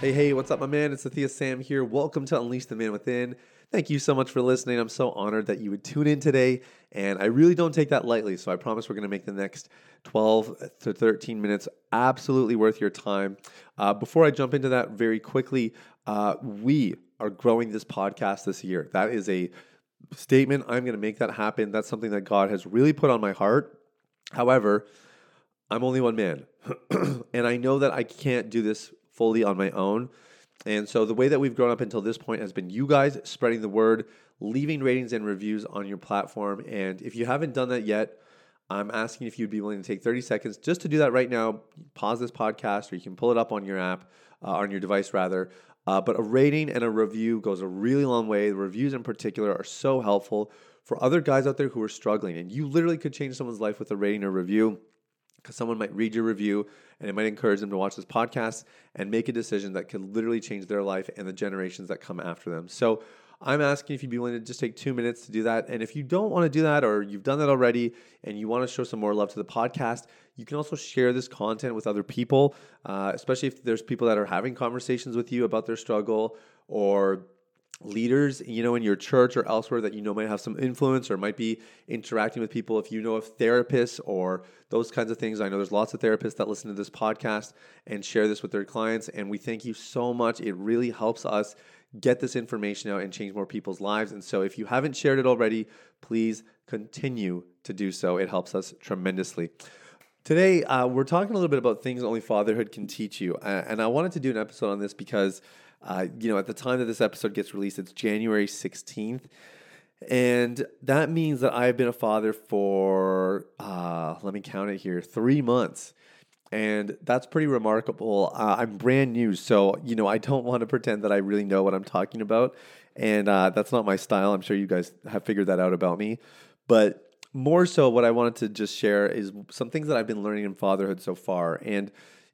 Hey, hey, what's up, my man? It's Sathiya Sam here. Welcome to Unleash the Man Within. Thank you so much for listening. I'm so honored that you would tune in today, and I really don't take that lightly. So I promise we're going to make the next 12 to 13 minutes absolutely worth your time. Uh, before I jump into that very quickly, uh, we are growing this podcast this year. That is a statement. I'm going to make that happen. That's something that God has really put on my heart. However, I'm only one man, and I know that I can't do this fully on my own. And so the way that we've grown up until this point has been you guys spreading the word, leaving ratings and reviews on your platform. And if you haven't done that yet, I'm asking if you'd be willing to take 30 seconds just to do that right now. Pause this podcast, or you can pull it up on your app, uh, on your device rather. Uh, but a rating and a review goes a really long way. The reviews in particular are so helpful for other guys out there who are struggling. And you literally could change someone's life with a rating or review because someone might read your review and it might encourage them to watch this podcast and make a decision that could literally change their life and the generations that come after them. So I'm asking if you'd be willing to just take two minutes to do that. And if you don't want to do that or you've done that already and you want to show some more love to the podcast, you can also share this content with other people, uh, especially if there's people that are having conversations with you about their struggle or leaders, you know, in your church or elsewhere that you know might have some influence or might be interacting with people. If you know of therapists or those kinds of things, I know there's lots of therapists that listen to this podcast and share this with their clients. And we thank you so much. It really helps us get this information out and change more people's lives. And so if you haven't shared it already, please continue to do so. It helps us tremendously. Today, uh, we're talking a little bit about things only fatherhood can teach you. Uh, and I wanted to do an episode on this because uh, you know, at the time that this episode gets released, it's January 16th. And that means that I've been a father for, uh, let me count it here, three months. And that's pretty remarkable. Uh, I'm brand new, so, you know, I don't want to pretend that I really know what I'm talking about. And uh, that's not my style. I'm sure you guys have figured that out about me. But more so, what I wanted to just share is some things that I've been learning in fatherhood so far. And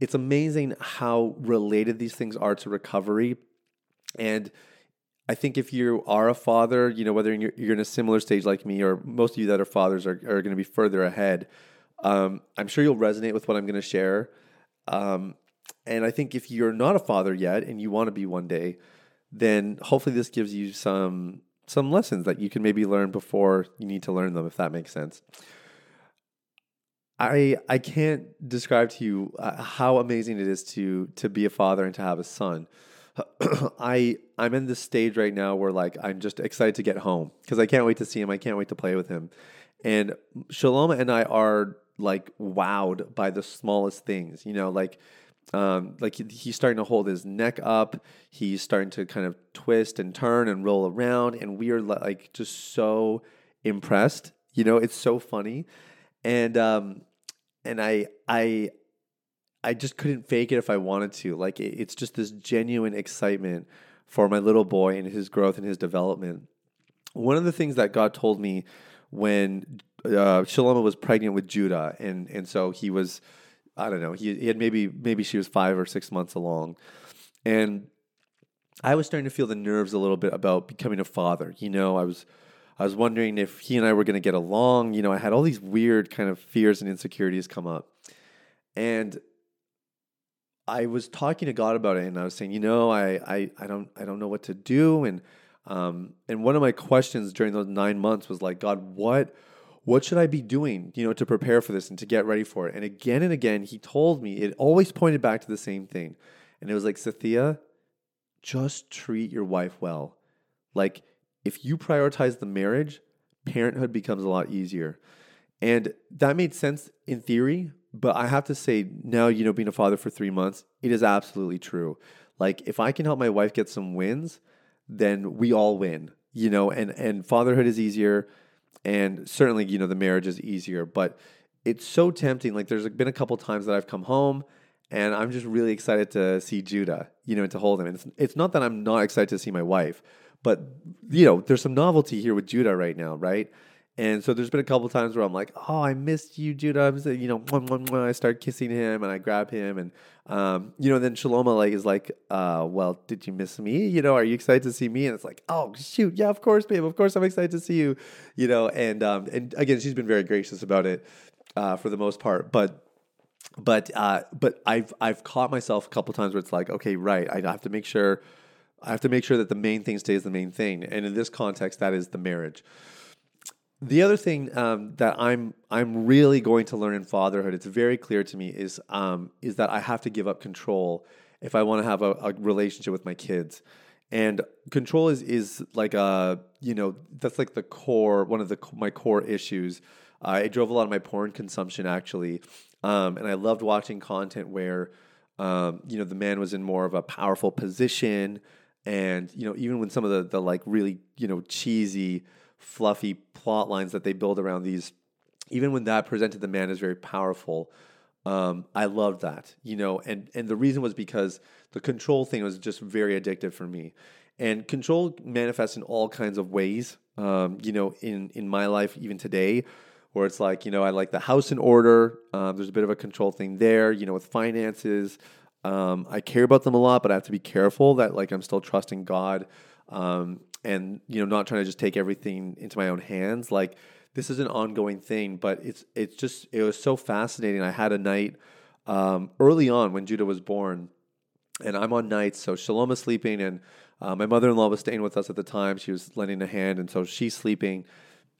it's amazing how related these things are to recovery. And I think if you are a father, you know, whether you're, you're in a similar stage like me, or most of you that are fathers are, are going to be further ahead, um, I'm sure you'll resonate with what I'm going to share. Um, and I think if you're not a father yet and you want to be one day, then hopefully this gives you some some lessons that you can maybe learn before you need to learn them, if that makes sense. I I can't describe to you uh, how amazing it is to to be a father and to have a son. I I'm in this stage right now where like I'm just excited to get home because I can't wait to see him. I can't wait to play with him. And Shalom and I are like wowed by the smallest things. You know, like um, like he's starting to hold his neck up. He's starting to kind of twist and turn and roll around, and we are like just so impressed. You know, it's so funny and um, and I I I just couldn't fake it if I wanted to. Like it, it's just this genuine excitement for my little boy and his growth and his development. One of the things that God told me when uh, was pregnant with Judah, and and so he was, I don't know, he, he had maybe maybe she was five or six months along, and I was starting to feel the nerves a little bit about becoming a father. You know, I was I was wondering if he and I were going to get along. You know, I had all these weird kind of fears and insecurities come up. And I was talking to God about it and I was saying, you know, I, I, I don't I don't know what to do. And um, and one of my questions during those nine months was like, God, what what should I be doing, you know, to prepare for this and to get ready for it? And again and again, he told me, it always pointed back to the same thing. And it was like, Sathiya, just treat your wife well. Like if you prioritize the marriage, parenthood becomes a lot easier. And that made sense in theory, but I have to say now, you know, being a father for three months, it is absolutely true. Like if I can help my wife get some wins, then we all win, you know, and, and fatherhood is easier. And certainly, you know, the marriage is easier, but it's so tempting. Like there's been a couple times that I've come home and I'm just really excited to see Judah, you know, and to hold him. And it's, it's not that I'm not excited to see my wife, but you know, there's some novelty here with Judah right now, right? And so there's been a couple times where I'm like, oh, I missed you, Judah. I'm saying, you know, mwah, mwah, mwah. I start kissing him and I grab him. And, um, you know, then Shaloma like is like, uh, well, did you miss me? You know, are you excited to see me? And it's like, oh, shoot. Yeah, of course, babe. Of course I'm excited to see you, you know. And, um, and again, she's been very gracious about it uh, for the most part. But, but, uh, but I've, I've caught myself a couple times where it's like, okay, right. I have to make sure, I have to make sure that the main thing stays the main thing. And in this context, that is the marriage the other thing um, that I'm I'm really going to learn in fatherhood, it's very clear to me, is um, is that I have to give up control if I want to have a, a, relationship with my kids. And control is is like a you know that's like the core one of the my core issues. Uh, it drove a lot of my porn consumption actually, um, and I loved watching content where um, you know the man was in more of a powerful position, and you know even when some of the the like really you know cheesy fluffy plot lines that they build around these, even when that presented the man as very powerful, um, I loved that, you know, and and the reason was because the control thing was just very addictive for me, and control manifests in all kinds of ways, um, you know, in in my life even today, where it's like you know I like the house in order. Um, there's a bit of a control thing there, you know, with finances. Um, I care about them a lot, but I have to be careful that like I'm still trusting God. Um, and you know not trying to just take everything into my own hands. Like this is an ongoing thing but it's it's just it was so fascinating. I had a night um, early on when judah was born and i'm on nights so shalom is sleeping and uh, my mother-in-law was staying with us at the time. She was lending a hand and so she's sleeping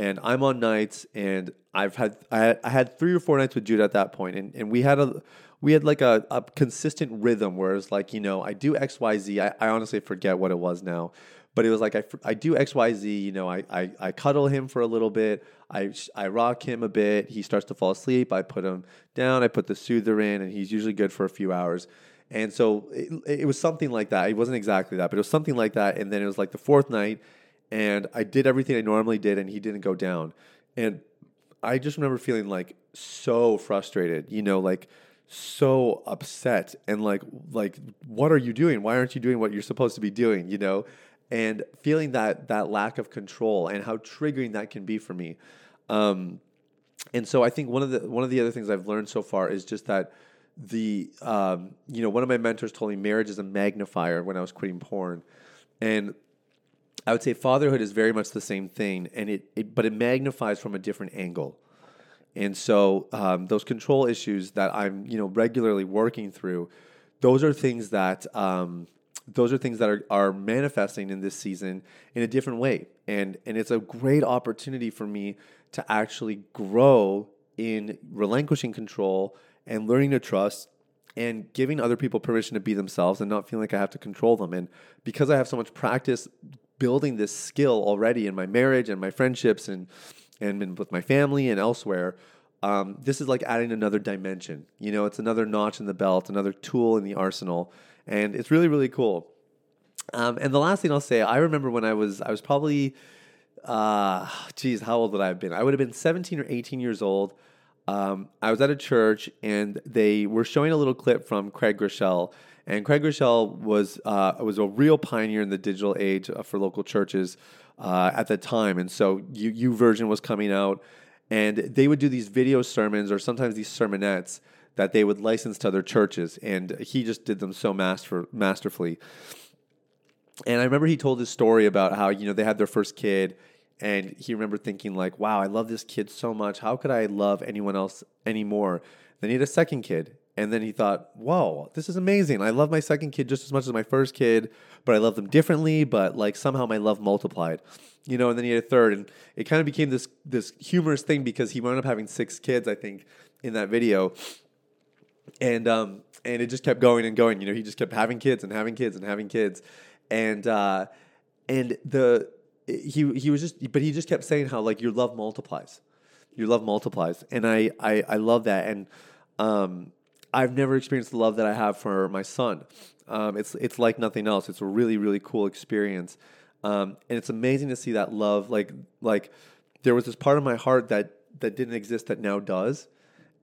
and i'm on nights and i've had i had, I had three or four nights with Jude at that point and, and we had a we had like a, a consistent rhythm where it's like you know i do xyz I, I honestly forget what it was now but it was like I, I do xyz you know I, I i cuddle him for a little bit. I i rock him a bit. He starts to fall asleep. I put him down. I put the soother in and he's usually good for a few hours. And so it, it was something like that. It wasn't exactly that but it was something like that. And then it was like the fourth night and i did everything i normally did and he didn't go down. And i just remember feeling like so frustrated you know like so upset and like like what are you doing? Why aren't you doing what you're supposed to be doing you know? And feeling that that lack of control and how triggering that can be for me. Um, and so I think one of the one of the other things I've learned so far is just that the um, you know one of my mentors told me marriage is a magnifier when I was quitting porn, and I would say fatherhood is very much the same thing, and it, it but it magnifies from a different angle. And so um, those control issues that I'm you know regularly working through, those are things that um, those are things that are, are manifesting in this season in a different way. And, and it's a great opportunity for me to actually grow in relinquishing control and learning to trust and giving other people permission to be themselves and not feeling like I have to control them. And because I have so much practice building this skill already in my marriage and my friendships and, and with my family and elsewhere, um, this is like adding another dimension. You know, it's another notch in the belt, another tool in the arsenal and it's really really cool. Um, and the last thing I'll say, I remember when I was I was probably, uh, geez, how old would I have been? I would have been 17 or 18 years old. Um, I was at a church and they were showing a little clip from Craig Groeschel. And Craig Groeschel was uh, was a real pioneer in the digital age uh, for local churches uh, at the time. And so YouVersion was coming out, and they would do these video sermons or sometimes these sermonettes that they would license to other churches, and he just did them so master masterfully. And I remember he told this story about how you know they had their first kid, and he remembered thinking like, "Wow, I love this kid so much. How could I love anyone else anymore?" Then he had a second kid, and then he thought, "Whoa, this is amazing. I love my second kid just as much as my first kid, but I love them differently. But like somehow my love multiplied." You know, and then he had a third, and it kind of became this this humorous thing because he wound up having six kids, I think, in that video and um, and it just kept going and going. You know, he just kept having kids and having kids and having kids, and uh, and the he he was just, but he just kept saying how like your love multiplies, your love multiplies, and I I, I love that, and um, I've never experienced the love that I have for my son. Um, it's it's like nothing else. It's a really really cool experience, um, and it's amazing to see that love. Like like there was this part of my heart that that didn't exist that now does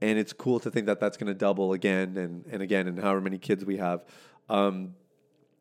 and it's cool to think that that's going to double again and and again and however many kids we have. Um,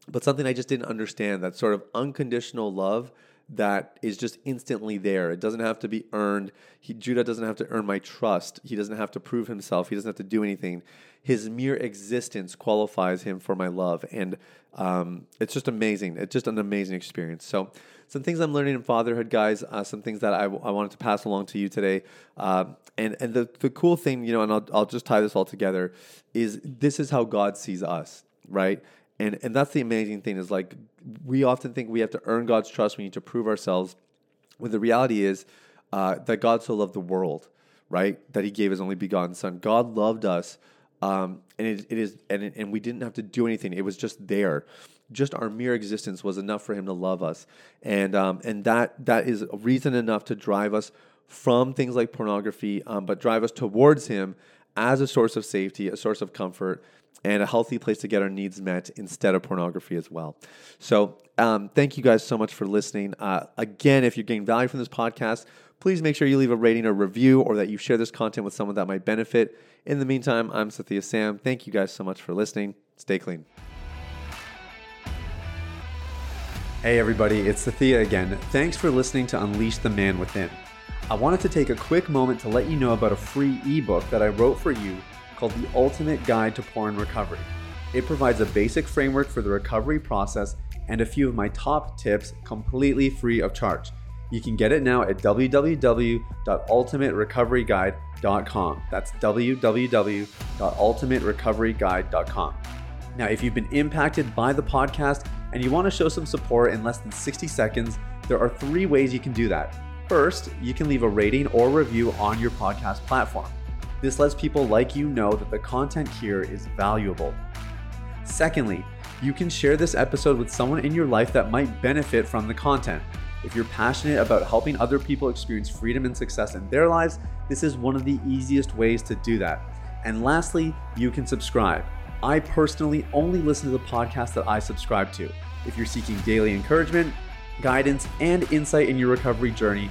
but something I just didn't understand that sort of unconditional love that is just instantly there. It doesn't have to be earned. He, Judah doesn't have to earn my trust. He doesn't have to prove himself. He doesn't have to do anything. His mere existence qualifies him for my love. And um, it's just amazing. It's just an amazing experience. So, some things I'm learning in fatherhood, guys, uh, some things that I, wanted to pass along to you today. Uh, and and the, the cool thing, you know, and I'll, I'll just tie this all together, is this is how God sees us, right? And and that's the amazing thing is like we often think we have to earn God's trust. We need to prove ourselves. When the reality is uh, that God so loved the world, right? That He gave His only begotten Son. God loved us, um, and it, it is, and it, and we didn't have to do anything. It was just there. Just our mere existence was enough for Him to love us, and um, and that that is reason enough to drive us from things like pornography, um, but drive us towards Him as a source of safety, a source of comfort, and a healthy place to get our needs met instead of pornography as well. So, um, thank you guys so much for listening. Uh, again, if you're getting value from this podcast, please make sure you leave a rating or review or that you share this content with someone that might benefit. In the meantime, I'm Sathiya Sam. Thank you guys so much for listening. Stay clean. Hey, everybody, it's Sathya again. Thanks for listening to Unleash the Man Within. I wanted to take a quick moment to let you know about a free ebook that I wrote for you called The Ultimate Guide to Porn Recovery. It provides a basic framework for the recovery process and a few of my top tips completely free of charge. You can get it now at www.ultimaterecoveryguide.com. That's www.ultimaterecoveryguide.com. Now, if you've been impacted by the podcast and you want to show some support in less than 60 seconds, there are three ways you can do that. First, you can leave a rating or review on your podcast platform. This lets people like you know that the content here is valuable. Secondly, you can share this episode with someone in your life that might benefit from the content. If you're passionate about helping other people experience freedom and success in their lives, this is one of the easiest ways to do that. And lastly, you can subscribe. I personally only listen to the podcast that I subscribe to. If you're seeking daily encouragement, guidance, and insight in your recovery journey,